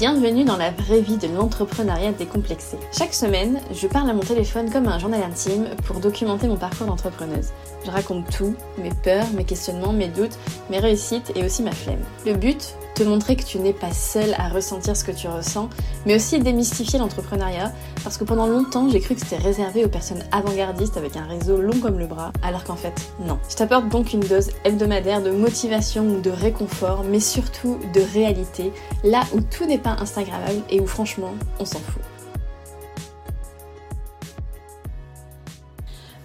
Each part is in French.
Bienvenue dans la vraie vie de l'entrepreneuriat décomplexé. Chaque semaine, je parle à mon téléphone comme un journal intime pour documenter mon parcours d'entrepreneuse. Je raconte tout, mes peurs, mes questionnements, mes doutes, mes réussites et aussi ma flemme. Le but te montrer que tu n'es pas seule à ressentir ce que tu ressens, mais aussi démystifier l'entrepreneuriat, parce que pendant longtemps j'ai cru que c'était réservé aux personnes avant-gardistes avec un réseau long comme le bras, alors qu'en fait non. Je t'apporte donc une dose hebdomadaire de motivation ou de réconfort, mais surtout de réalité, là où tout n'est pas Instagrammable et où franchement on s'en fout.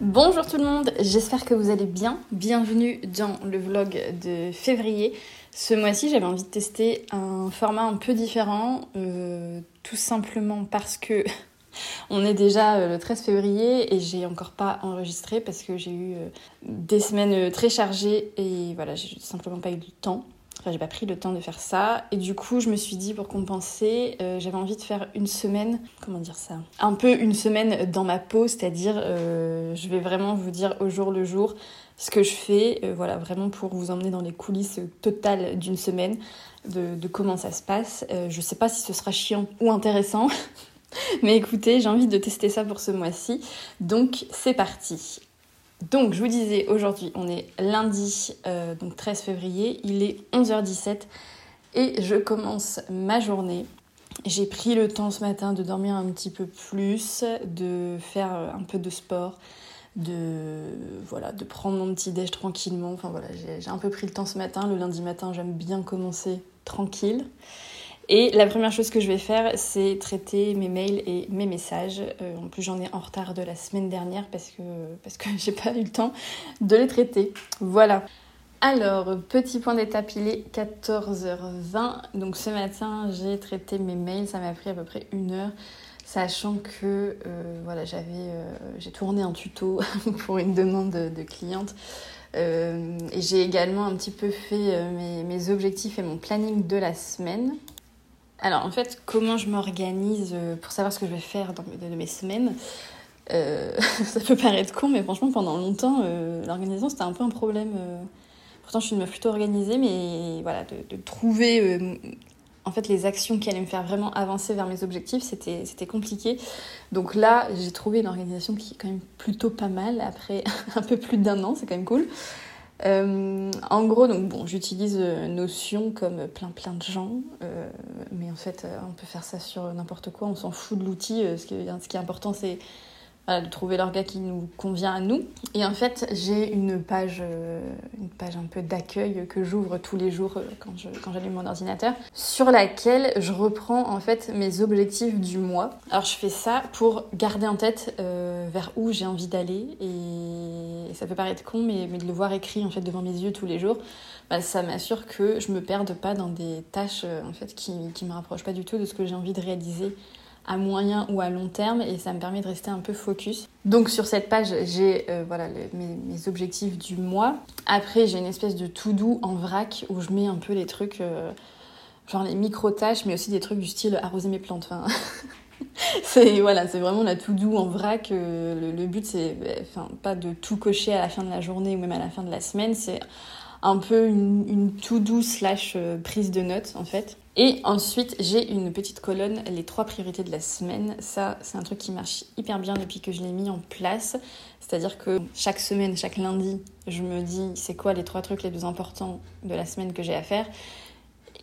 Bonjour tout le monde, j'espère que vous allez bien. Bienvenue dans le vlog de février. Ce mois-ci, j'avais envie de tester un format un peu différent, euh, tout simplement parce que on est déjà euh, le 13 février et j'ai encore pas enregistré parce que j'ai eu euh, des semaines très chargées et voilà, j'ai simplement pas eu le temps. Enfin, j'ai pas pris le temps de faire ça. Et du coup, je me suis dit, pour compenser, j'avais envie de faire une semaine, comment dire ça Un peu une semaine dans ma peau, c'est-à-dire, je vais vraiment vous dire au jour le jour ce que je fais, euh, voilà, vraiment pour vous emmener dans les coulisses totales d'une semaine, de, comment ça se passe. Euh, je sais pas si ce sera chiant ou intéressant, mais écoutez, j'ai envie de tester ça pour ce mois-ci. Donc c'est parti. Donc je vous disais, aujourd'hui on est lundi, euh, donc 13 février, il est 11h17 et je commence ma journée. J'ai pris le temps ce matin de dormir un petit peu plus, de faire un peu de sport, de voilà de prendre mon petit déj tranquillement. Enfin voilà j'ai un peu pris le temps ce matin. Le lundi matin j'aime bien commencer tranquille et la première chose que je vais faire c'est traiter mes mails et mes messages euh, en plus j'en ai en retard de la semaine dernière parce que parce que j'ai pas eu le temps de les traiter voilà alors, petit point d'étape, il est 14h20. Donc ce matin, j'ai traité mes mails. Ça m'a pris à peu près une heure sachant que euh, voilà, j'avais, euh, j'ai tourné un tuto pour une demande de, cliente. Et j'ai également un petit peu fait mes, objectifs et mon planning de la semaine. Alors en fait, comment je m'organise pour savoir ce que je vais faire dans mes, mes semaines Ça peut paraître con, mais franchement, pendant longtemps, l'organisation c'était un peu un problème. pourtant, je suis une meuf plutôt organisée, mais voilà, de, de trouver en fait, les actions qui allaient me faire vraiment avancer vers mes objectifs, c'était compliqué. Donc là, j'ai trouvé une organisation qui est quand même plutôt pas mal après un peu plus d'un an, c'est quand même cool. Euh, en gros, donc bon, j'utilise euh, Notion comme plein plein de gens, euh, mais en fait, on peut faire ça sur n'importe quoi, on s'en fout de l'outil. ce, ce qui est important, c'est de trouver l'orga qui nous convient à nous. Et en fait, j'ai une page, une page un peu d'accueil que j'ouvre tous les jours quand, je, quand j'allume mon ordinateur, sur laquelle je reprends en fait mes objectifs du mois. Alors je fais ça pour garder en tête vers où j'ai envie d'aller et ça peut paraître con, mais, de le voir écrit en fait devant mes yeux tous les jours, bah, ça m'assure que je me perde pas dans des tâches fait qui, qui me rapprochent pas du tout de ce que j'ai envie de réaliser à moyen ou à long terme et ça me permet de rester un peu focus. Donc sur cette page, j'ai euh, voilà, mes, objectifs du mois. Après, j'ai une espèce de to-do en vrac où je mets un peu les trucs, euh, genre les micro-tâches, mais aussi des trucs du style arroser mes plantes. c'est voilà, c'est vraiment la to-do en vrac. Euh, le, but, c'est enfin, pas de tout cocher à la fin de la journée ou même à la fin de la semaine, c'est un peu une, une to-do slash prise de notes en fait. Et ensuite, j'ai une petite colonne, les trois priorités de la semaine. Ça, c'est un truc qui marche hyper bien depuis que je l'ai mis en place. C'est-à-dire que chaque semaine, chaque lundi, je me dis c'est quoi les trois trucs les plus importants de la semaine que j'ai à faire?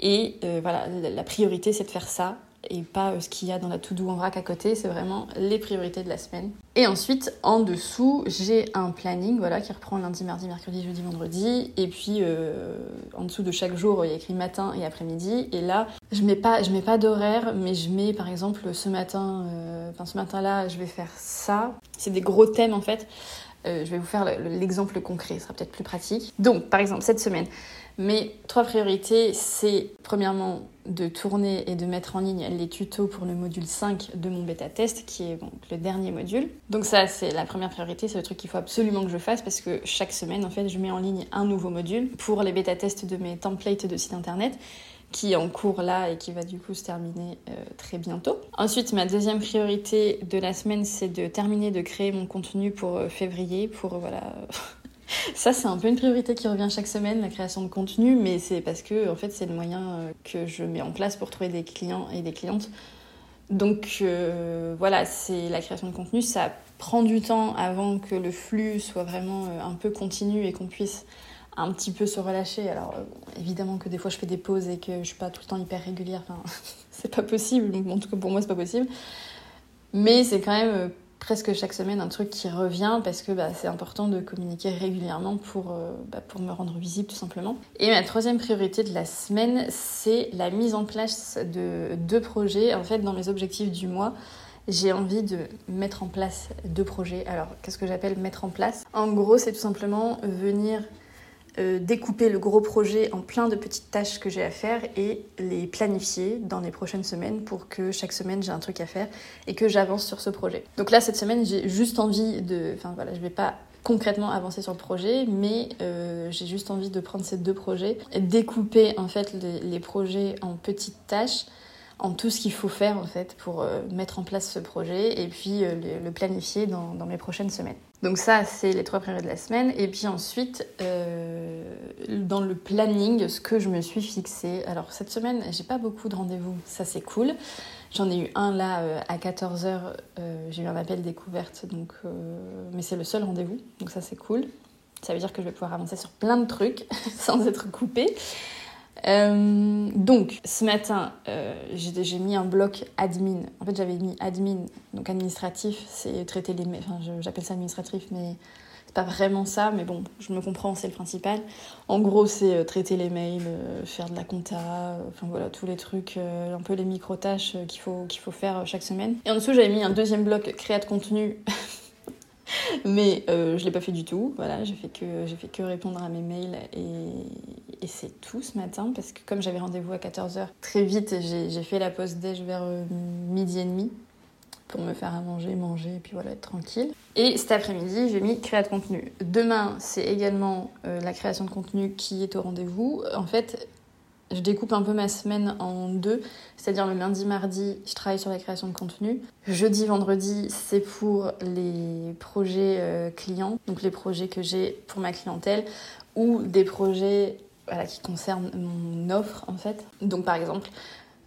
Et euh, voilà, la priorité, c'est de faire ça et pas euh, ce qu'il y a dans la to-do en vrac à côté, c'est vraiment les priorités de la semaine. Et ensuite, en dessous, j'ai un planning voilà, qui reprend lundi, mardi, mercredi, jeudi, vendredi. Et puis, euh, en dessous de chaque jour, il y a écrit matin et après-midi. Et là, je mets pas, je mets pas d'horaire, mais je mets par exemple ce matin, euh, ce matin-là, je vais faire ça. C'est des gros thèmes en fait. je vais vous faire l'exemple concret, ce sera peut-être plus pratique. Donc, par exemple, cette semaine, mes trois priorités, c'est premièrement de tourner et de mettre en ligne les tutos pour le module 5 de mon bêta test, qui est donc le dernier module. Donc ça, c'est la première priorité, c'est le truc qu'il faut absolument que je fasse parce que chaque semaine, en fait, je mets en ligne un nouveau module pour les bêta tests de mes templates de site internet qui est en cours là et qui va du coup se terminer euh, très bientôt. Ensuite, ma deuxième priorité de la semaine, c'est de terminer de créer mon contenu pour euh, février, pour voilà Ça, c'est un peu une priorité qui revient chaque semaine, la création de contenu, mais c'est parce que en fait, c'est le moyen euh, que je mets en place pour trouver des clients et des clientes. Donc euh, voilà, c'est la création de contenu, ça prend du temps avant que le flux soit vraiment euh, un peu continu et qu'on puisse un petit peu se relâcher. Alors évidemment que des fois je fais des pauses et que je suis pas tout le temps hyper régulière, enfin c'est pas possible, en tout cas pour moi c'est pas possible. Mais c'est quand même presque chaque semaine un truc qui revient parce que bah, c'est important de communiquer régulièrement pour, euh, bah, pour me rendre visible tout simplement. Et ma troisième priorité de la semaine, c'est la mise en place de deux projets. En fait, dans mes objectifs du mois, j'ai envie de mettre en place deux projets. Alors, qu'est-ce que j'appelle mettre en place? En gros, c'est tout simplement venir euh, découper le gros projet en plein de petites tâches que j'ai à faire et les planifier dans les prochaines semaines pour que chaque semaine j'ai un truc à faire et que j'avance sur ce projet. Donc là, cette semaine, j'ai juste envie de... Enfin voilà, je vais pas concrètement avancer sur le projet, mais euh, j'ai juste envie de prendre ces deux projets, découper en fait les, projets en petites tâches en tout ce qu'il faut faire en fait pour euh, mettre en place ce projet et puis le, planifier dans, dans mes prochaines semaines. Donc ça, c'est les trois priorités de la semaine. Et puis ensuite, euh, dans le planning, ce que je me suis fixé. Alors cette semaine, j'ai pas beaucoup de rendez-vous, ça c'est cool. J'en ai eu un là euh, à 14h, euh, j'ai eu un appel découverte, donc, mais c'est le seul rendez-vous, donc ça c'est cool. Ça veut dire que je vais pouvoir avancer sur plein de trucs sans être coupée. Euh, donc, ce matin, euh, j'ai mis un bloc admin. En fait, j'avais mis admin, donc administratif, c'est traiter les mails. Enfin, j'appelle ça administratif, mais c'est pas vraiment ça. Mais bon, je me comprends, c'est le principal. En gros, c'est euh, traiter les mails, faire de la compta, enfin voilà, tous les trucs, un peu les micro-tâches qu'il faut, qu'il faut faire chaque semaine. Et en dessous, j'avais mis un deuxième bloc créa de contenu. mais je l'ai pas fait du tout. Voilà, j'ai fait que j'ai fait que répondre à mes mails et, c'est tout ce matin parce que comme j'avais rendez-vous à 14h, très vite j'ai fait la pause déj vers euh, midi et demi pour me faire à manger, manger et puis voilà, être tranquille. Et cet après-midi, j'ai mis créa de contenu. Demain, c'est également euh, la création de contenu qui est au rendez-vous. En fait, je découpe un peu ma semaine en deux, c'est-à-dire le lundi, mardi, je travaille sur la création de contenu. Jeudi, vendredi, c'est pour les projets euh, clients, donc les projets que j'ai pour ma clientèle ou des projets qui concerne mon offre en fait. Donc par exemple,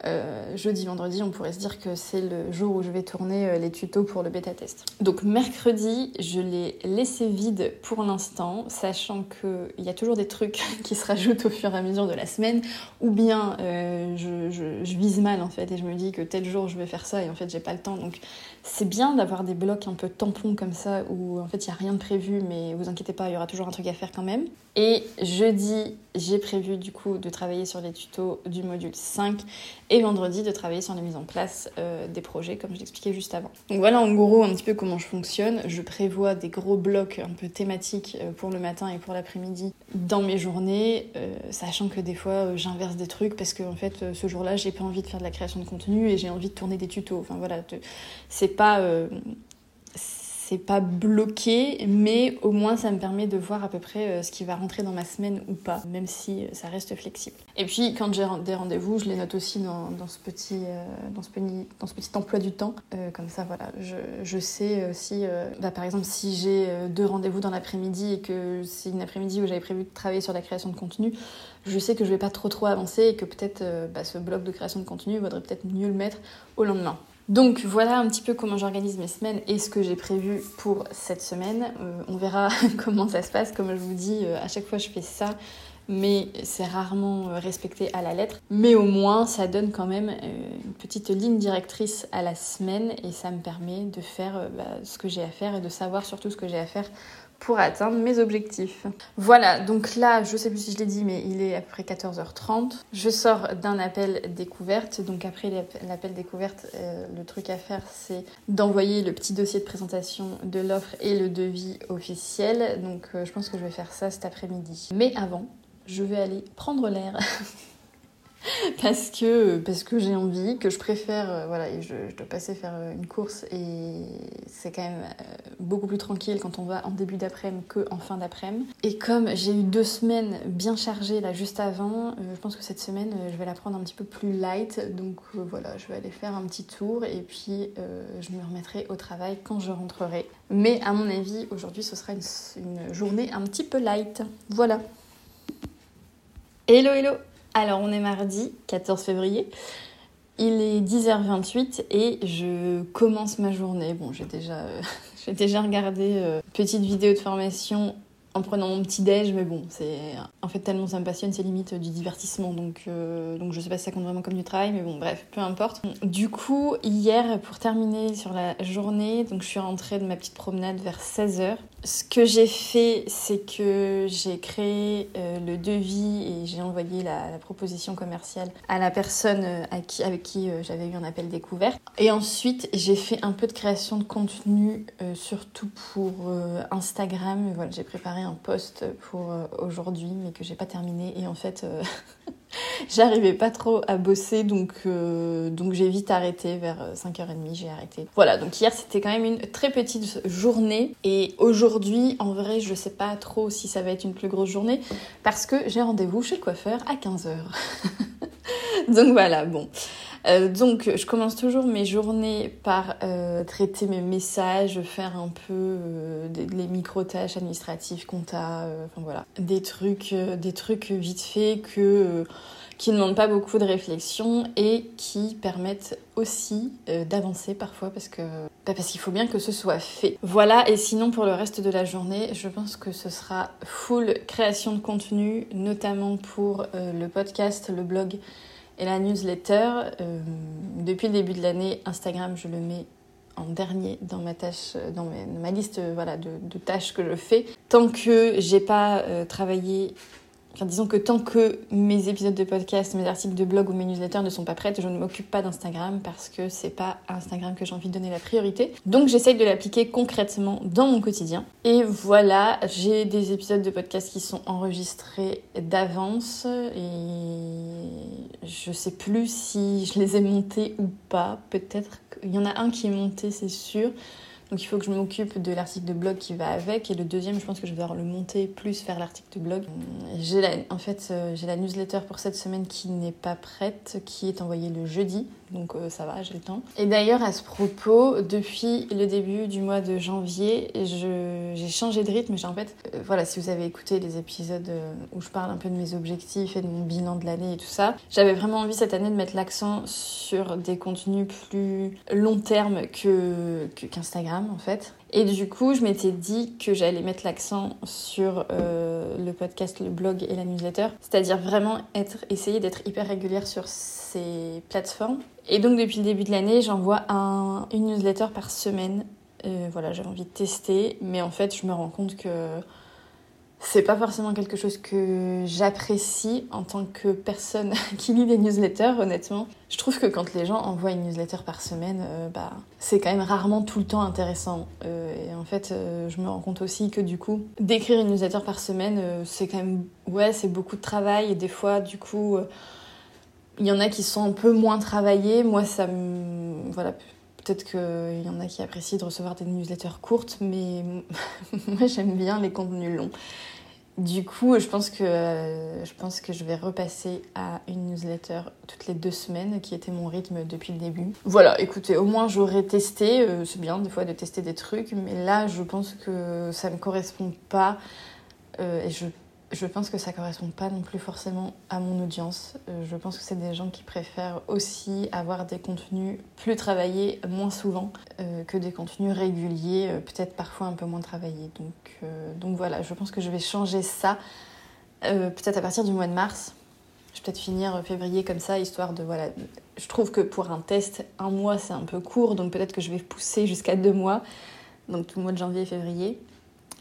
euh, jeudi, vendredi, on pourrait se dire que c'est le jour où je vais tourner euh, les tutos pour le bêta test. Donc mercredi, je l'ai laissé vide pour l'instant, sachant qu'il y a toujours des trucs qui se rajoutent au fur et à mesure de la semaine, ou bien euh, je, je, vise mal en fait et je me dis que tel jour je vais faire ça et en fait j'ai pas le temps. Donc c'est bien d'avoir des blocs un peu tampons comme ça où en fait il n'y a rien de prévu, mais vous inquiétez pas, il y aura toujours un truc à faire quand même. Et jeudi, j'ai prévu du coup de travailler sur les tutos du module 5 et vendredi de travailler sur la mise en place euh, des projets comme je l'expliquais juste avant. Donc voilà en gros un petit peu comment je fonctionne. Je prévois des gros blocs un peu thématiques euh, pour le matin et pour l'après-midi dans mes journées, euh, sachant que des fois j'inverse des trucs parce que en fait ce jour-là j'ai pas envie de faire de la création de contenu et j'ai envie de tourner des tutos. Enfin voilà, c'est pas euh, c'est pas bloqué, mais au moins ça me permet de voir à peu près euh, ce qui va rentrer dans ma semaine ou pas, même si euh, ça reste flexible. Et puis quand j'ai des rendez-vous, je les note aussi dans, ce, petit, dans, ce, petit, dans ce petit emploi du temps. comme ça, voilà, je, je sais aussi, bah, par exemple, si j'ai deux rendez-vous dans l'après-midi et que c'est une après-midi où j'avais prévu de travailler sur la création de contenu, je sais que je vais pas trop trop avancer et que peut-être bah, ce bloc de création de contenu vaudrait peut-être mieux le mettre au lendemain. Donc voilà un petit peu comment j'organise mes semaines et ce que j'ai prévu pour cette semaine. Euh, on verra comment ça se passe. Comme je vous dis, euh, à chaque fois je fais ça, mais c'est rarement euh, respecté à la lettre. Mais au moins ça donne quand même une petite ligne directrice à la semaine et ça me permet de faire bah, ce que j'ai à faire et de savoir surtout ce que j'ai à faire pour atteindre mes objectifs. Voilà, donc là, je sais plus si je l'ai dit, mais il est après 14h30. Je sors d'un appel découverte. Donc après l'appel découverte, euh, le truc à faire, c'est d'envoyer le petit dossier de présentation de l'offre et le devis officiel. Donc euh, je pense que je vais faire ça cet après-midi. Mais avant, je vais aller prendre l'air. parce que, parce que j'ai envie, que je préfère, euh, voilà, je, dois passer faire euh, une course et c'est quand même euh, beaucoup plus tranquille quand on va en début d'après-midi qu'en fin d'après-midi. Et comme j'ai eu deux semaines bien chargées là juste avant, je pense que cette semaine je vais la prendre un petit peu plus light, donc voilà, je vais aller faire un petit tour et puis je me remettrai au travail quand je rentrerai. Mais à mon avis, aujourd'hui ce sera une journée un petit peu light. Voilà. Hello hello alors on est mardi 14 février. Il est 10h28 et je commence ma journée. Bon, j'ai déjà, déjà regardé euh, petite vidéo de formation en prenant mon petit déj, mais bon, c'est en fait tellement ça me passionne, c'est limite du divertissement, donc euh, donc je sais pas si ça compte vraiment comme du travail, mais bon, bref, peu importe. Du coup, hier, pour terminer sur la journée, donc je suis rentrée de ma petite promenade vers 16h. Ce que j'ai fait, c'est que j'ai créé euh, le devis et j'ai envoyé la, proposition commerciale à la personne euh, avec qui j'avais eu un appel découvert. Et ensuite, j'ai fait un peu de création de contenu, surtout pour Instagram. Voilà, j'ai préparé un post pour euh, aujourd'hui, mais que j'ai pas terminé. Et en fait, euh, j'arrivais pas trop à bosser, donc, euh, donc j'ai vite arrêté. Vers 5h30, j'ai arrêté. Voilà, donc hier, c'était quand même une très petite journée. Et aujourd'hui, en vrai, je sais pas trop si ça va être une plus grosse journée, parce que j'ai rendez-vous chez le coiffeur à 15h. donc voilà, bon. Euh, donc, je commence toujours mes journées par euh, traiter mes messages, faire un peu euh, les micro-tâches administratives, compta, enfin voilà. Des trucs, des trucs vite faits qui ne demandent pas beaucoup de réflexion et qui permettent aussi d'avancer parfois parce que bah, parce qu'il faut bien que ce soit fait. Voilà, et sinon pour le reste de la journée, je pense que ce sera full création de contenu, notamment pour le podcast, le blog et la newsletter, euh, depuis le début de l'année, Instagram, je le mets en dernier dans ma tâche, dans ma liste voilà, de, tâches que je fais. Tant que j'ai pas euh, travaillé disons que tant que mes épisodes de podcast, mes articles de blog ou mes newsletters ne sont pas prêtes, je ne m'occupe pas d'Instagram parce que c'est pas Instagram que j'ai envie de donner la priorité. Donc j'essaye de l'appliquer concrètement dans mon quotidien. Et voilà, j'ai des épisodes de podcast qui sont enregistrés d'avance et je sais plus si je les ai montés ou pas. Peut-être qu'il y en a un qui est monté, c'est sûr. Donc il faut que je m'occupe de l'article de blog qui va avec. Et le deuxième, je pense que je vais devoir le monter plus faire l'article de blog. J'ai en fait, euh, j'ai la newsletter pour cette semaine qui n'est pas prête, qui est envoyée le jeudi. Donc euh, ça va, j'ai le temps. Et d'ailleurs, à ce propos, depuis le début du mois de janvier, j'ai changé de rythme. J'ai en fait, euh, voilà, si vous avez écouté les épisodes où je parle un peu de mes objectifs et de mon bilan de l'année et tout ça, j'avais vraiment envie cette année de mettre l'accent sur des contenus plus long terme que qu'Instagram en fait. Et du coup, je m'étais dit que j'allais mettre l'accent sur euh, le podcast, le blog et la newsletter, c'est-à-dire vraiment essayer d'être hyper régulière sur ces plateformes. Et donc depuis le début de l'année, j'envoie un, une newsletter par semaine. Euh, voilà, j'avais envie de tester, mais en fait, je me rends compte que c'est pas forcément quelque chose que j'apprécie en tant que personne qui lit des newsletters, honnêtement. Je trouve que quand les gens envoient une newsletter par semaine, euh, bah, c'est quand même rarement tout le temps intéressant. Euh, et en fait, euh, je me rends compte aussi que du coup, d'écrire une newsletter par semaine, c'est quand même, ouais, c'est beaucoup de travail. Et des fois, du coup, il y en a qui sont un peu moins travaillés. Moi, ça me. Voilà, Peut-être qu'il y en a qui apprécient de recevoir des newsletters courtes, mais moi j'aime bien les contenus longs. Du coup, je pense, que, je pense que je vais repasser à une newsletter toutes les deux semaines, qui était mon rythme depuis le début. Voilà, écoutez, au moins j'aurais testé. Euh, c'est bien des fois de tester des trucs, mais là, je pense que ça ne me correspond pas. Euh, et je je pense que ça correspond pas non plus forcément à mon audience. Euh, je pense que c'est des gens qui préfèrent aussi avoir des contenus plus travaillés moins souvent euh, que des contenus réguliers, euh, peut-être parfois un peu moins travaillés. Donc, donc voilà, je pense que je vais changer ça peut-être à partir du mois de mars. Je vais peut-être finir février comme ça, histoire de voilà. Je trouve que pour un test, un mois c'est un peu court, donc peut-être que je vais pousser jusqu'à deux mois, donc tout le mois de janvier et février.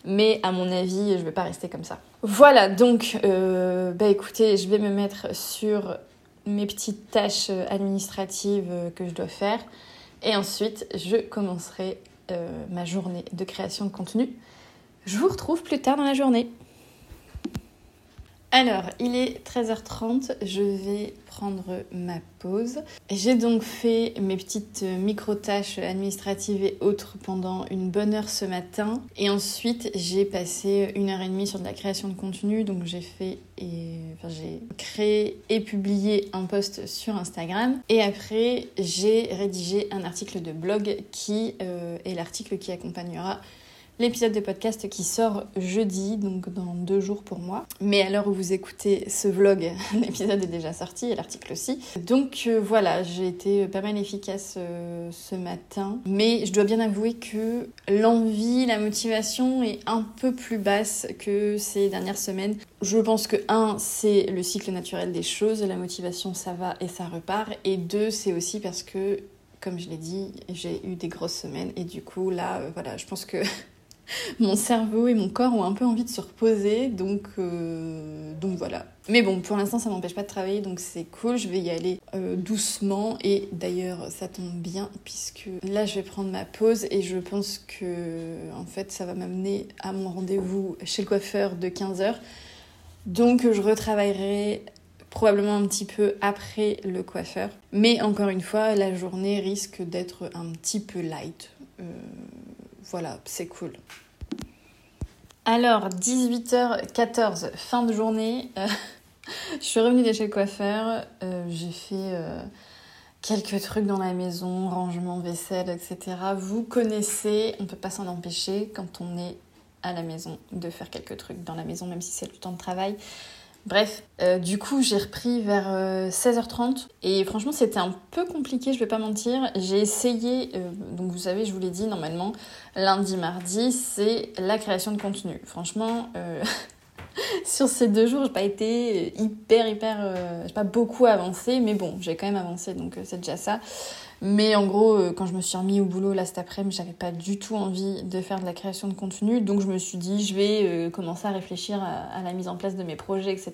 Mais à mon avis, je ne vais pas rester comme ça. Voilà, donc, euh, bah écoutez, je vais me mettre sur mes petites tâches administratives que je dois faire. Et ensuite, je commencerai euh, ma journée de création de contenu. Je vous retrouve plus tard dans la journée. Alors, il est 13h30, je vais prendre ma pause. J'ai donc fait mes petites micro-tâches administratives et autres pendant une bonne heure ce matin. Et ensuite, j'ai passé une heure et demie sur de la création de contenu. Donc, j'ai fait et enfin, j'ai créé et publié un post sur Instagram. Et après, j'ai rédigé un article de blog qui euh, est l'article qui accompagnera l'épisode de podcast qui sort jeudi, donc dans deux jours pour moi. Mais à l'heure où vous écoutez ce vlog, l'épisode est déjà sorti et l'article aussi. Donc euh, voilà, j'ai été pas mal efficace euh, ce matin. Mais je dois bien avouer que l'envie, la motivation est un peu plus basse que ces dernières semaines. Je pense que un, c'est le cycle naturel des choses, la motivation ça va et ça repart. Et deux, c'est aussi parce que comme je l'ai dit, j'ai eu des grosses semaines et du coup là, euh, voilà, je pense que mon cerveau et mon corps ont un peu envie de se reposer, donc, euh, donc voilà. Mais bon, pour l'instant, ça m'empêche pas de travailler, donc c'est cool, je vais y aller euh, doucement. Et d'ailleurs, ça tombe bien, puisque là, je vais prendre ma pause et je pense que, en fait, ça va m'amener à mon rendez-vous chez le coiffeur de 15h. Donc, je retravaillerai probablement un petit peu après le coiffeur. Mais encore une fois, la journée risque d'être un petit peu light. Euh, voilà, c'est cool. Alors, 18h14, fin de journée. Euh, je suis revenue de chez le coiffeur. Euh, j'ai fait euh, quelques trucs dans la maison, rangement, vaisselle, etc. Vous connaissez, on ne peut pas s'en empêcher quand on est à la maison de faire quelques trucs dans la maison, même si c'est le temps de travail. Bref, euh, du coup, j'ai repris vers 16h30 euh, et franchement, c'était un peu compliqué, je vais pas mentir. J'ai essayé, euh, donc vous savez, je vous l'ai dit, normalement, lundi, mardi, c'est la création de contenu. Franchement, sur ces deux jours, j'ai pas été hyper, hyper. j'ai pas beaucoup avancé, mais bon, j'ai quand même avancé, donc c'est déjà ça. Mais en gros, euh, quand je me suis remis au boulot là cet après-midi, j'avais pas du tout envie de faire de la création de contenu. Donc je me suis dit, je vais euh, commencer à réfléchir à, la mise en place de mes projets, etc.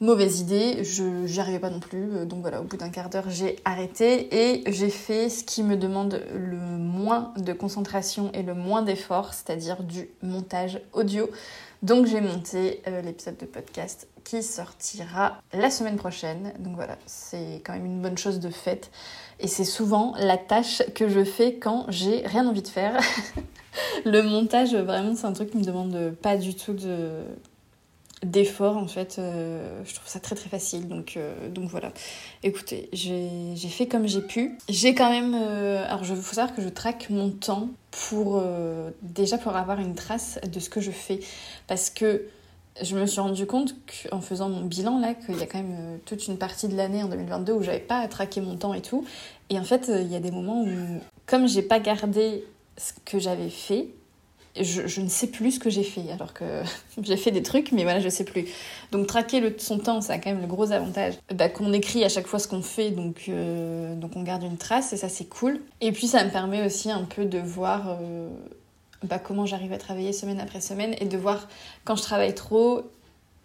Mauvaise idée, je n'y arrivais pas non plus. Euh, donc voilà, au bout d'un quart d'heure, j'ai arrêté et j'ai fait ce qui me demande le moins de concentration et le moins d'effort, c'est-à-dire du montage audio. Donc j'ai monté l'épisode de podcast qui sortira la semaine prochaine. Donc voilà, c'est quand même une bonne chose de faite. Et c'est souvent la tâche que je fais quand j'ai rien envie de faire. le montage, vraiment, c'est un truc qui me demande pas du tout de d'effort en fait. Euh, je trouve ça très très facile. Donc euh, donc voilà. Écoutez j'ai fait comme j'ai pu. J'ai quand même euh, alors je faut savoir que je traque mon temps pour déjà pour avoir une trace de ce que je fais. Parce que je me suis rendu compte qu'en faisant mon bilan là qu'il y a quand même euh, toute une partie de l'année en 2022 où j'avais pas à traquer mon temps et tout. Et en fait euh, il y a des moments où comme j'ai pas gardé ce que j'avais fait je, ne sais plus ce que j'ai fait alors que j'ai fait des trucs mais voilà je sais plus. Donc traquer le, son temps ça a quand même le gros avantage. Bah, qu'on écrit à chaque fois ce qu'on fait euh, donc on garde une trace et ça c'est cool. Et puis ça me permet aussi un peu de voir bah, comment j'arrive à travailler semaine après semaine et de voir quand je travaille trop,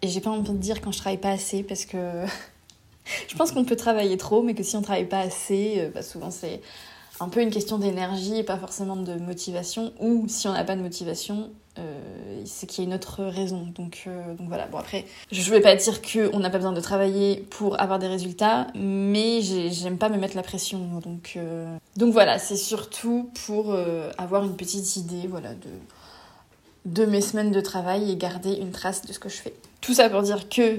et j'ai pas envie de dire quand je travaille pas assez parce que je pense qu'on peut travailler trop, mais que si on travaille pas assez, euh, bah, souvent c'est un peu une question d'énergie et pas forcément de motivation, ou si on n'a pas de motivation, euh, c'est qu'il y une autre raison. Donc, euh, donc voilà, bon après, je vais pas dire qu'on n'a pas besoin de travailler pour avoir des résultats, mais j'aime pas me mettre la pression. Donc, euh, donc voilà, c'est surtout pour avoir une petite idée voilà, de, de mes semaines de travail et garder une trace de ce que je fais. Tout ça pour dire que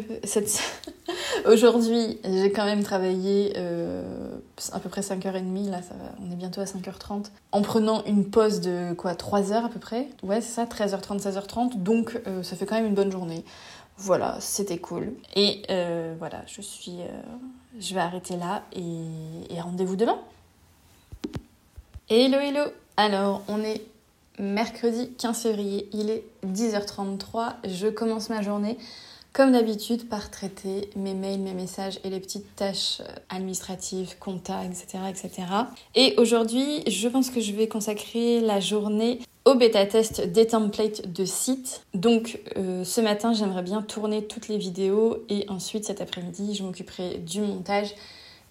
aujourd'hui, j'ai quand même travaillé euh, à peu près 5h30, là ça va, on est bientôt à 5h30, en prenant une pause de quoi 3 h à peu près? Ouais, c'est ça, 13h30, 16h30, donc euh, ça fait quand même une bonne journée. Voilà, c'était cool. Et euh, voilà, je suis... je vais arrêter là et rendez-vous demain. Hello, hello Alors, on est mercredi 15 février, il est 10h33, je commence ma journée comme d'habitude par traiter mes mails, mes messages et les petites tâches euh, administratives, compta, etc. etc. Et aujourd'hui, je pense que je vais consacrer la journée au bêta-test des templates de site. Donc euh, ce matin, j'aimerais bien tourner toutes les vidéos et ensuite cet après-midi, je m'occuperai du montage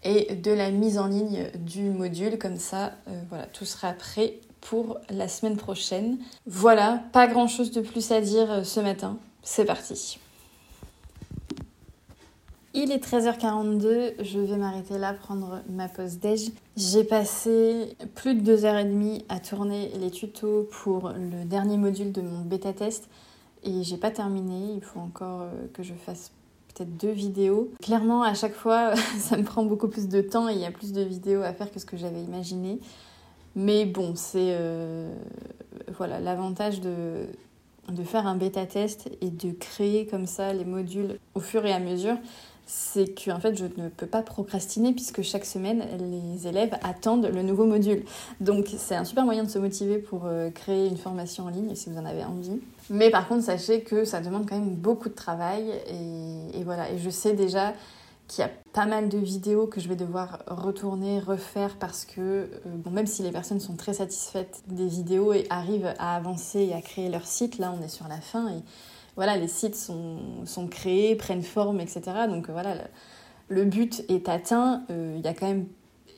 et de la mise en ligne du module. Comme ça, euh, voilà, tout sera prêt pour la semaine prochaine. Voilà, pas grand chose de plus à dire euh, ce matin. C'est parti. Il est 13h42, je vais m'arrêter là, prendre ma pause déj. J'ai passé plus de 2h30 à tourner les tutos pour le dernier module de mon bêta test et j'ai pas terminé, il faut encore euh, que je fasse peut-être deux vidéos. Clairement, à chaque fois, ça me prend beaucoup plus de temps et il y a plus de vidéos à faire que ce que j'avais imaginé. Mais bon, c'est euh, voilà l'avantage de, faire un bêta test et de créer comme ça les modules au fur et à mesure c'est que en fait je ne peux pas procrastiner puisque chaque semaine les élèves attendent le nouveau module. Donc c'est un super moyen de se motiver pour euh, créer une formation en ligne si vous en avez envie. Mais par contre sachez que ça demande quand même beaucoup de travail et, voilà et je sais déjà qu'il y a pas mal de vidéos que je vais devoir retourner, refaire parce que euh, bon, même si les personnes sont très satisfaites des vidéos et arrivent à avancer et à créer leur site, là on est sur la fin et voilà, les sites sont, sont, créés, prennent forme, etc. Donc voilà, le, but est atteint. Euh, il y a quand même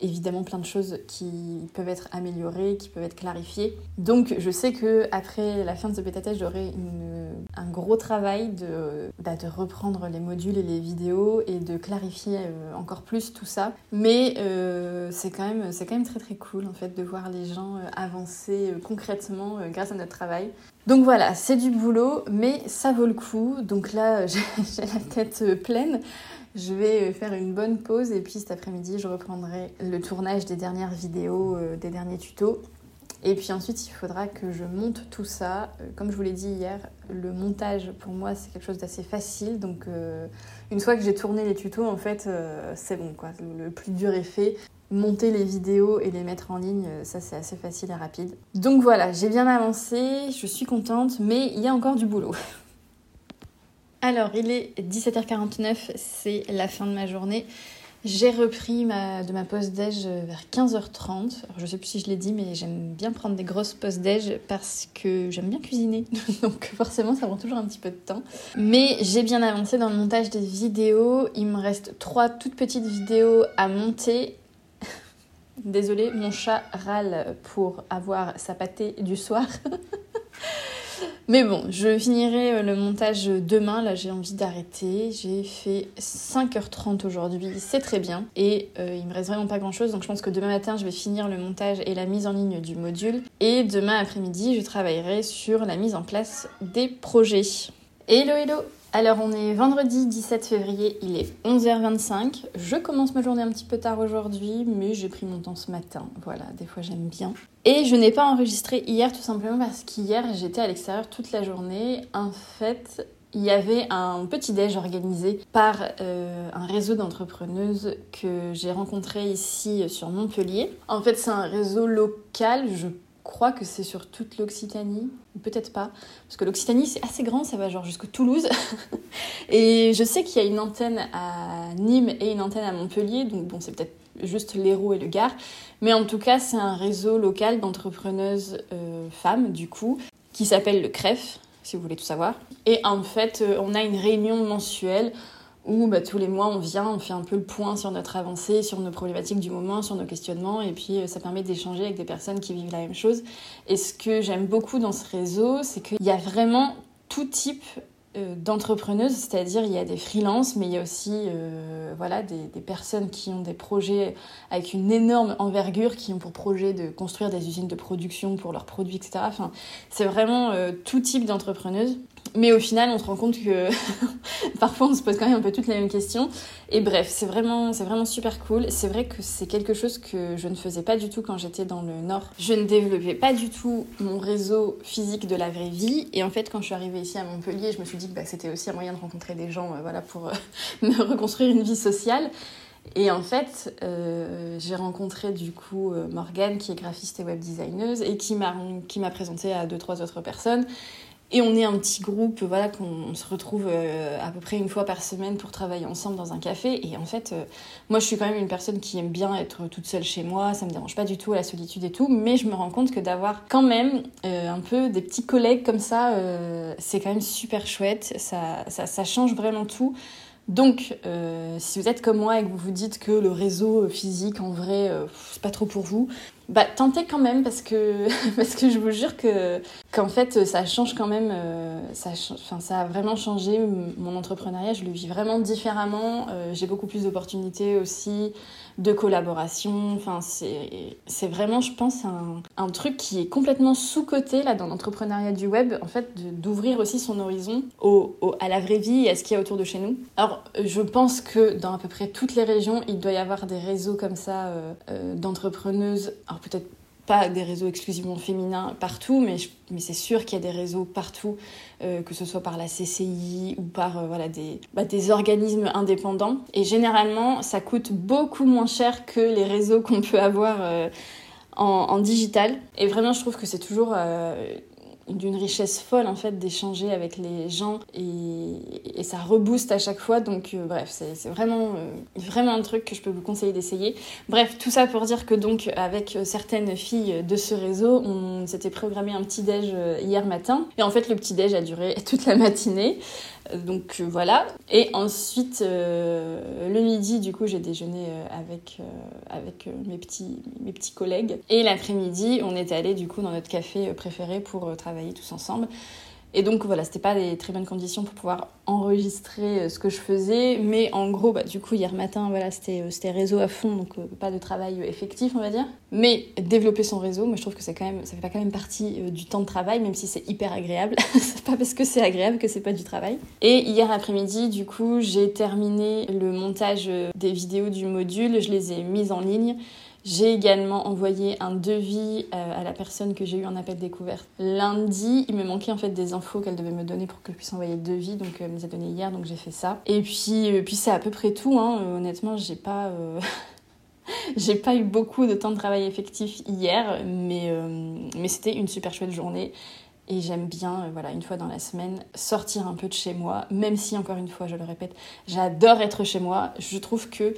évidemment plein de choses qui peuvent être améliorées, qui peuvent être clarifiées. Donc je sais que après la fin de ce bêta j'aurai un gros travail de, bah, de reprendre les modules et les vidéos et de clarifier euh, encore plus tout ça. Mais euh, c'est quand, même, quand même très très cool en fait de voir les gens euh, avancer concrètement grâce à notre travail. Donc voilà, c'est du boulot, mais ça vaut le coup. Donc là, j'ai la tête pleine. Je vais euh, faire une bonne pause et puis cet après-midi, je reprendrai le tournage des dernières vidéos, euh, des derniers tutos. Et puis ensuite, il faudra que je monte tout ça. Euh, comme je vous l'ai dit hier, le montage pour moi c'est quelque chose d'assez facile. Donc une fois que j'ai tourné les tutos, en fait, c'est bon quoi. Le plus dur est fait. Monter les vidéos et les mettre en ligne, ça c'est assez facile et rapide. Donc voilà, j'ai bien avancé, je suis contente, mais il y a encore du boulot. Alors, il est 17h49, c'est la fin de ma journée. J'ai repris de ma pause déj vers 15h30. Je je sais plus si je l'ai dit, mais j'aime bien prendre des grosses pauses déj parce que j'aime bien cuisiner. Donc forcément, ça prend toujours un petit peu de temps. Mais j'ai bien avancé dans le montage des vidéos. Il me reste trois toutes petites vidéos à monter. Désolée, mon chat râle pour avoir sa pâtée du soir. Mais bon, je finirai euh, le montage demain. Là, j'ai envie d'arrêter. J'ai fait 5h30 aujourd'hui. C'est très bien. Et euh, il me reste vraiment pas grand chose. Donc, je pense que demain matin, je vais finir le montage et la mise en ligne du module. Et demain après-midi, je travaillerai sur la mise en place des projets. Hello, hello! Alors on est vendredi 17 février, il est 11h25. Je commence ma journée un petit peu tard aujourd'hui, mais j'ai pris mon temps ce matin. Voilà, des fois j'aime bien. Et je n'ai pas enregistré hier tout simplement parce qu'hier j'étais à l'extérieur toute la journée. En fait, il y avait un petit déj organisé par euh, un réseau d'entrepreneuses que j'ai rencontré ici sur Montpellier. En fait, c'est un réseau local, je crois que c'est sur toute l'Occitanie, peut-être pas, parce que l'Occitanie c'est assez grand, ça va genre jusqu'au Toulouse. et je sais qu'il y a une antenne à Nîmes et une antenne à Montpellier, donc bon, c'est peut-être juste l'Hérault et le Gard, mais en tout cas c'est un réseau local d'entrepreneuses euh, femmes du coup, qui s'appelle le CREF, si vous voulez tout savoir. Et en fait, euh, on a une réunion mensuelle où bah, tous les mois on vient, on fait un peu le point sur notre avancée, sur nos problématiques du moment, sur nos questionnements, et puis euh, ça permet d'échanger avec des personnes qui vivent la même chose. Et ce que j'aime beaucoup dans ce réseau, c'est qu'il y a vraiment tout type euh, d'entrepreneuses, c'est-à-dire il y a des freelances, mais il y a aussi euh, voilà, des, personnes qui ont des projets avec une énorme envergure, qui ont pour projet de construire des usines de production pour leurs produits, etc. Enfin, c'est vraiment tout type d'entrepreneuses. Mais au final, on se rend compte que parfois on se pose quand même un peu toutes les mêmes questions. Et bref, c'est vraiment, c'est vraiment super cool. C'est vrai que c'est quelque chose que je ne faisais pas du tout quand j'étais dans le Nord. Je ne développais pas du tout mon réseau physique de la vraie vie. Et en fait, quand je suis arrivée ici à Montpellier, je me suis dit que bah, c'était aussi un moyen de rencontrer des gens, euh, voilà, pour euh, me reconstruire une vie sociale. Et en fait, euh, j'ai rencontré du coup Morgane, qui est graphiste et web designeuse, et qui m'a, qui m'a présenté à deux, trois autres personnes. Et on est un petit groupe, voilà, qu'on se retrouve euh, à peu près une fois par semaine pour travailler ensemble dans un café. Et en fait, euh, moi, je suis quand même une personne qui aime bien être toute seule chez moi. Ça me dérange pas du tout la solitude et tout. Mais je me rends compte que d'avoir quand même euh, un peu des petits collègues comme ça, c'est quand même super chouette. Ça, change vraiment tout. Donc, si vous êtes comme moi et que vous vous dites que le réseau physique, en vrai, c'est pas trop pour vous, bah, tentez quand même parce que, parce que je vous jure que, qu'en fait, ça change quand même. Euh, ça, enfin, ça a vraiment changé mon entrepreneuriat. Je le vis vraiment différemment. Euh, j'ai beaucoup plus d'opportunités aussi de collaboration. Enfin, c'est, vraiment, je pense, un, un truc qui est complètement sous-coté dans l'entrepreneuriat du web. En fait, d'ouvrir aussi son horizon à la vraie vie et à ce qu'il y a autour de chez nous. Alors, je pense que dans à peu près toutes les régions, il doit y avoir des réseaux comme ça euh, d'entrepreneuses alors peut-être pas des réseaux exclusivement féminins partout, mais, c'est sûr qu'il y a des réseaux partout, euh, que ce soit par la CCI ou par euh, bah, des organismes indépendants. Et généralement, ça coûte beaucoup moins cher que les réseaux qu'on peut avoir euh, en, digital. Et vraiment, je trouve que c'est toujours d'une richesse folle en fait d'échanger avec les gens et, ça rebooste à chaque fois. Donc euh, bref c'est vraiment euh, vraiment un truc que je peux vous conseiller d'essayer. Bref tout ça pour dire que donc avec certaines filles de ce réseau on s'était programmé un petit déj euh, hier matin. Et en fait le petit déj a duré toute la matinée donc euh, voilà. Et ensuite, euh, le midi, du coup, j'ai déjeuné euh, avec, mes, petits, mes petits collègues. Et l'après-midi, on est allé du coup dans notre café préféré pour travailler tous ensemble. Et donc voilà, c'était pas des très bonnes conditions pour pouvoir enregistrer euh, ce que je faisais, mais en gros, bah, du coup, hier matin, voilà, c'était, euh, réseau à fond, donc euh, pas de travail effectif, on va dire. Mais développer son réseau, moi je trouve que quand même, ça fait pas quand même partie du temps de travail, même si c'est hyper agréable. c'est pas parce que c'est agréable que c'est pas du travail. Et hier après-midi, du coup, j'ai terminé le montage des vidéos du module, je les ai mises en ligne. J'ai également envoyé un devis euh, à la personne que j'ai eu en appel découverte lundi. Il me manquait en fait des infos qu'elle devait me donner pour que je puisse envoyer le devis, donc elle me les a donné hier, donc j'ai fait ça. Et puis, euh, puis c'est à peu près tout. Hein. Euh, honnêtement, j'ai pas. j'ai pas eu beaucoup de temps de travail effectif hier, mais, mais c'était une super chouette journée. Et j'aime bien, voilà, une fois dans la semaine, sortir un peu de chez moi, même si, encore une fois, je le répète, j'adore être chez moi. Je trouve que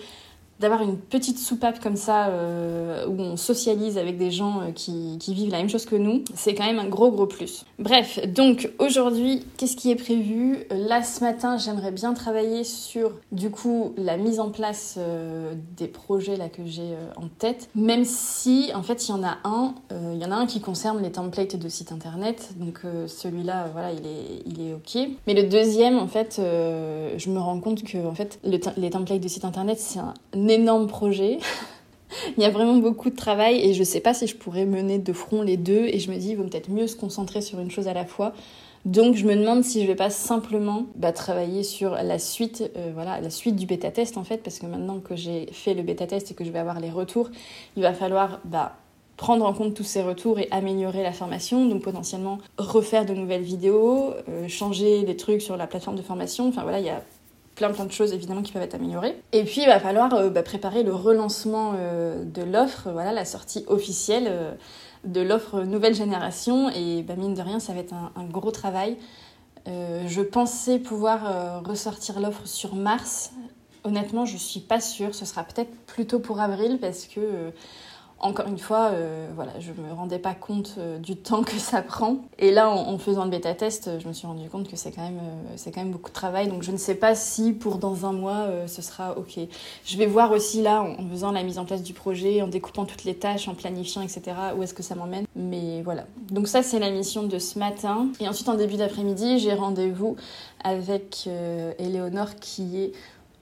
d'avoir une petite soupape comme ça euh, où on socialise avec des gens euh, qui, qui, vivent la même chose que nous, c'est quand même un gros gros plus. Bref, donc aujourd'hui, qu'est-ce qui est prévu? Là ce matin, j'aimerais bien travailler sur du coup la mise en place euh, des projets là que j'ai en tête, même si en fait il y en a un, il y en a un qui concerne les templates de site internet, donc celui-là voilà il est il est ok. Mais le deuxième en fait, je me rends compte que en fait les templates de site internet c'est un énorme projet. il y a vraiment beaucoup de travail et je sais pas si je pourrais mener de front les deux et je me dis il vaut peut-être mieux se concentrer sur une chose à la fois. Donc je me demande si je vais pas simplement bah, travailler sur la suite, euh, voilà, la suite du bêta test en fait, parce que maintenant que j'ai fait le bêta test et que je vais avoir les retours, il va falloir bah, prendre en compte tous ces retours et améliorer la formation, donc potentiellement refaire de nouvelles vidéos, euh, changer des trucs sur la plateforme de formation. Enfin voilà, il y a plein plein de choses évidemment qui peuvent être améliorées. Et puis il va falloir euh, bah, préparer le relancement euh, de l'offre, voilà la sortie officielle euh, de l'offre nouvelle génération. Et bah, mine de rien, ça va être un, gros travail. je pensais pouvoir ressortir l'offre sur mars. Honnêtement, je suis pas sûre. Ce sera peut-être plutôt pour avril parce que encore une fois, euh, voilà, je me rendais pas compte euh, du temps que ça prend. Et là, en, faisant le bêta test, je me suis rendu compte que c'est quand même, euh, c'est quand même beaucoup de travail. Donc, je ne sais pas si pour dans un mois, ce sera ok. Je vais voir aussi là, en, faisant la mise en place du projet, en découpant toutes les tâches, en planifiant, etc. Où est-ce que ça m'emmène. Mais voilà. Donc ça, c'est la mission de ce matin. Et ensuite, en début d'après-midi, j'ai rendez-vous avec Eleonore qui est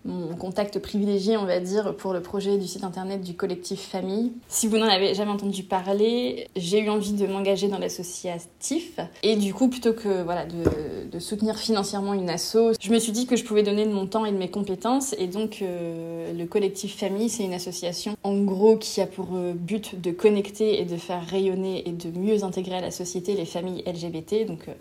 mon contact privilégié, on va dire, pour le projet du site internet du collectif Famille. Si vous n'en avez jamais entendu parler, j'ai eu envie de m'engager dans l'associatif. Et du coup, plutôt que voilà, de, soutenir financièrement une asso, je me suis dit que je pouvais donner de mon temps et de mes compétences. Et donc, euh, le collectif Famille, c'est une association, en gros, qui a pour euh, but de connecter et de faire rayonner et de mieux intégrer à la société les familles LGBT. Donc, euh,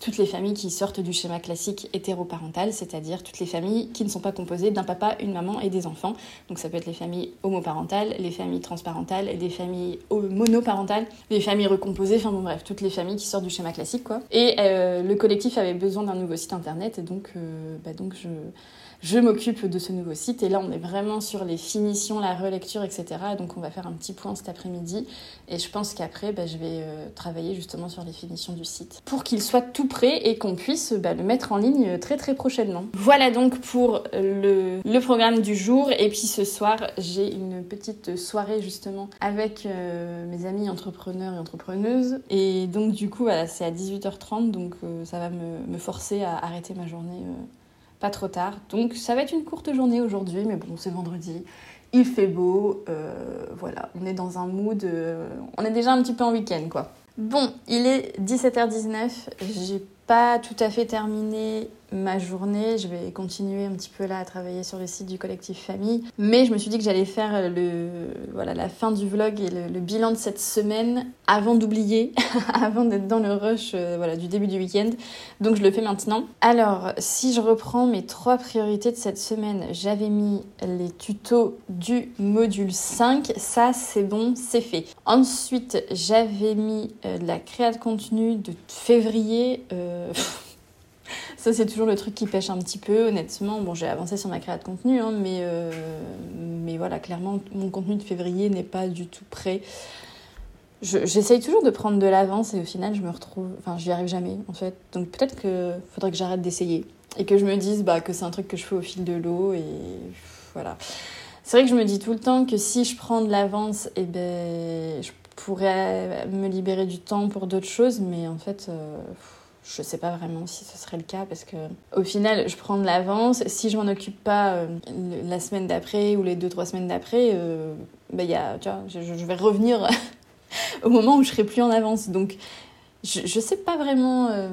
toutes les familles qui sortent du schéma classique hétéroparental, c'est-à-dire toutes les familles qui ne sont pas composées d'un papa, une maman et des enfants. Donc ça peut être les familles homoparentales, les familles transparentales, les familles monoparentales, les familles recomposées, enfin bon bref, toutes les familles qui sortent du schéma classique quoi. Et euh, le collectif avait besoin d'un nouveau site internet et donc, euh, bah donc je je m'occupe de ce nouveau site et là on est vraiment sur les finitions, la relecture, etc. Donc on va faire un petit point cet après-midi et je pense qu'après bah, je vais euh, travailler justement sur les finitions du site pour qu'il soit tout prêt et qu'on puisse bah, le mettre en ligne très très prochainement. Voilà donc pour le, le programme du jour. Et puis ce soir, j'ai une petite soirée justement avec euh, mes amis entrepreneurs et entrepreneuses. Et donc du coup, voilà, c'est à 18h30, donc euh, ça va me, me, forcer à arrêter ma journée pas trop tard. Donc ça va être une courte journée aujourd'hui, mais bon, c'est vendredi. Il fait beau, voilà, on est dans un mood, on est déjà un petit peu en week-end quoi. Bon, il est 17h19, j'ai pas tout à fait terminé ma journée. Je vais continuer un petit peu là à travailler sur le site du collectif Famille. Mais je me suis dit que j'allais faire le, voilà, la fin du vlog et le, bilan de cette semaine avant d'oublier, avant d'être dans le rush euh, voilà, du début du week-end. Donc je le fais maintenant. Alors, si je reprends mes trois priorités de cette semaine, j'avais mis les tutos du module 5. Ça, c'est bon, c'est fait. Ensuite, j'avais mis euh, la créa de contenu de février. Euh, ça, c'est toujours le truc qui pêche un petit peu, honnêtement. Bon, j'ai avancé sur ma création de contenu, hein, mais, euh, mais voilà, clairement, mon contenu de février n'est pas du tout prêt. J'essaye toujours de prendre de l'avance et au final, je me retrouve. Enfin, j'y arrive jamais, en fait. Donc peut-être qu'il faudrait que j'arrête d'essayer et que je me dise bah, que c'est un truc que je fais au fil de l'eau et voilà. C'est vrai que je me dis tout le temps que si je prends de l'avance, eh ben, je pourrais me libérer du temps pour d'autres choses, mais en fait. Euh, je sais pas vraiment si ce serait le cas parce que au final, je prends de l'avance. Si je m'en occupe pas euh, la semaine d'après ou les deux trois semaines d'après, euh, bah, y a, je, je vais revenir au moment où je serai plus en avance. Donc je, je sais pas vraiment. Euh,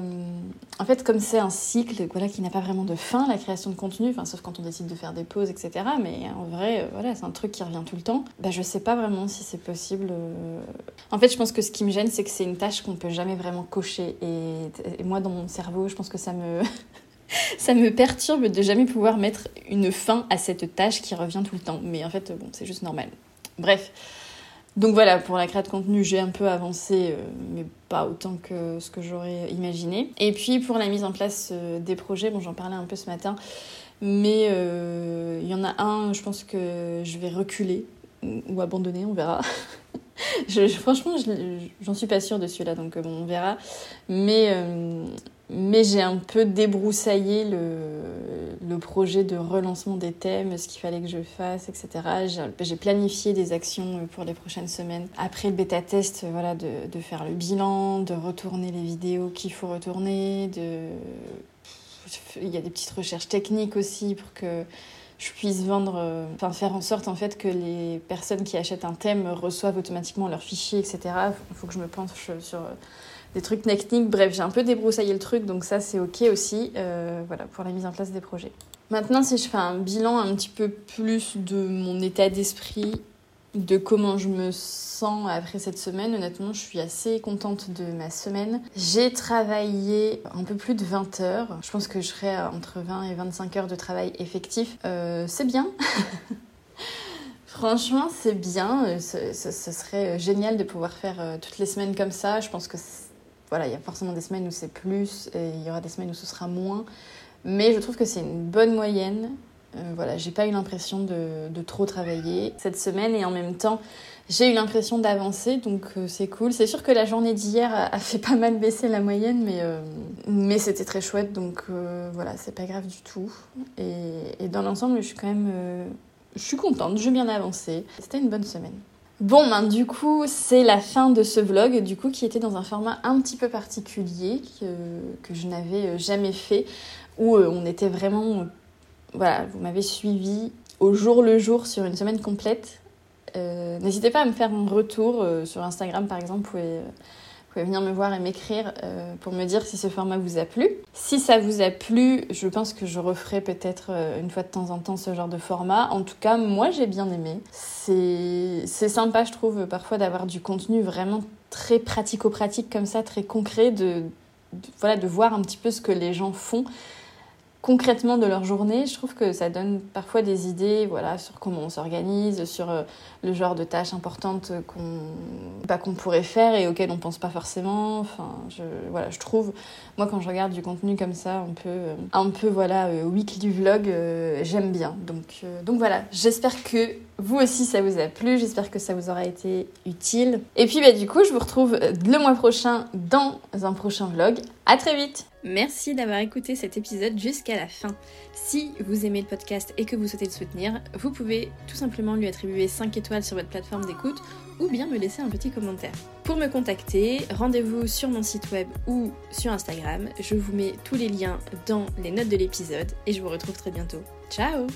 en fait, comme c'est un cycle voilà, qui n'a pas vraiment de fin, la création de contenu, sauf quand on décide de faire des pauses, etc. Mais en vrai, euh, voilà, c'est un truc qui revient tout le temps. Bah, je sais pas vraiment si c'est possible. Euh. En fait, je pense que ce qui me gêne, c'est que c'est une tâche qu'on peut jamais vraiment cocher. Et, et, moi, dans mon cerveau, je pense que ça me. ça me perturbe de jamais pouvoir mettre une fin à cette tâche qui revient tout le temps. Mais en fait, bon, c'est juste normal. Bref. Donc voilà, pour la création de contenu, j'ai un peu avancé, euh, mais pas autant que ce que j'aurais imaginé. Et puis pour la mise en place euh, des projets, bon j'en parlais un peu ce matin, mais euh, il y en a un, je pense que je vais reculer ou abandonner, on verra. franchement, j'en suis pas sûre de celui-là, donc bon, on verra. Mais mais j'ai un peu débroussaillé le, le, projet de relancement des thèmes, ce qu'il fallait que je fasse, etc. J'ai planifié des actions pour les prochaines semaines. Après le bêta-test, voilà, de, de, faire le bilan, de retourner les vidéos qu'il faut retourner, de... il y a des petites recherches techniques aussi pour que je puisse vendre, enfin faire en sorte en fait que les personnes qui achètent un thème reçoivent automatiquement leurs fichiers, etc. Il faut que je me penche sur des trucs techniques. Bref, j'ai un peu débroussaillé le truc, donc ça c'est ok aussi, euh, voilà, pour la mise en place des projets. Maintenant, si je fais un bilan un petit peu plus de mon état d'esprit, de comment je me sens après cette semaine, honnêtement, je suis assez contente de ma semaine. J'ai travaillé un peu plus de 20 heures. Je pense que je serai entre 20 et 25 heures de travail effectif. Euh, c'est bien. Franchement, c'est bien. Ce, ce, serait génial de pouvoir faire toutes les semaines comme ça. Je pense que voilà, il y a forcément des semaines où c'est plus et il y aura des semaines où ce sera moins. Mais je trouve que c'est une bonne moyenne. Euh, voilà, j'ai pas eu l'impression de, de, trop travailler cette semaine et en même temps, j'ai eu l'impression d'avancer, donc euh, c'est cool. C'est sûr que la journée d'hier a, fait pas mal baisser la moyenne, mais, euh, mais c'était très chouette, donc voilà, c'est pas grave du tout. Et, et dans l'ensemble, je suis quand même. je suis contente, j'ai bien avancé. C'était une bonne semaine. Bon, ben, du coup, c'est la fin de ce vlog, du coup, qui était dans un format un petit peu particulier, que, je n'avais euh, jamais fait, où euh, on était vraiment... Euh, voilà, vous m'avez suivi au jour le jour sur une semaine complète. N'hésitez pas à me faire un retour sur Instagram, par exemple, pouvez venir me voir et m'écrire euh, pour me dire si ce format vous a plu. Si ça vous a plu, je pense que je referai peut-être euh, une fois de temps en temps ce genre de format. En tout cas, moi j'ai bien aimé. C'est sympa, je trouve, parfois d'avoir du contenu vraiment très pratico-pratique comme ça, très concret, voilà, de voir un petit peu ce que les gens font concrètement de leur journée, je trouve que ça donne parfois des idées voilà, sur comment on s'organise, sur euh, le genre de tâches importantes qu'on bah, qu'on pourrait faire et auxquelles on pense pas forcément. Enfin, je, voilà, je trouve, moi quand je regarde du contenu comme ça, un peu, un peu voilà, euh, weekly vlog, euh, j'aime bien. Donc, donc voilà, j'espère que vous aussi ça vous a plu, j'espère que ça vous aura été utile. Et puis bah, du coup, je vous retrouve le mois prochain dans un prochain vlog. À très vite Merci d'avoir écouté cet épisode jusqu'à la fin. Si vous aimez le podcast et que vous souhaitez le soutenir, vous pouvez tout simplement lui attribuer 5 étoiles sur votre plateforme d'écoute ou bien me laisser un petit commentaire. Pour me contacter, rendez-vous sur mon site web ou sur Instagram. Je vous mets tous les liens dans les notes de l'épisode et je vous retrouve très bientôt. Ciao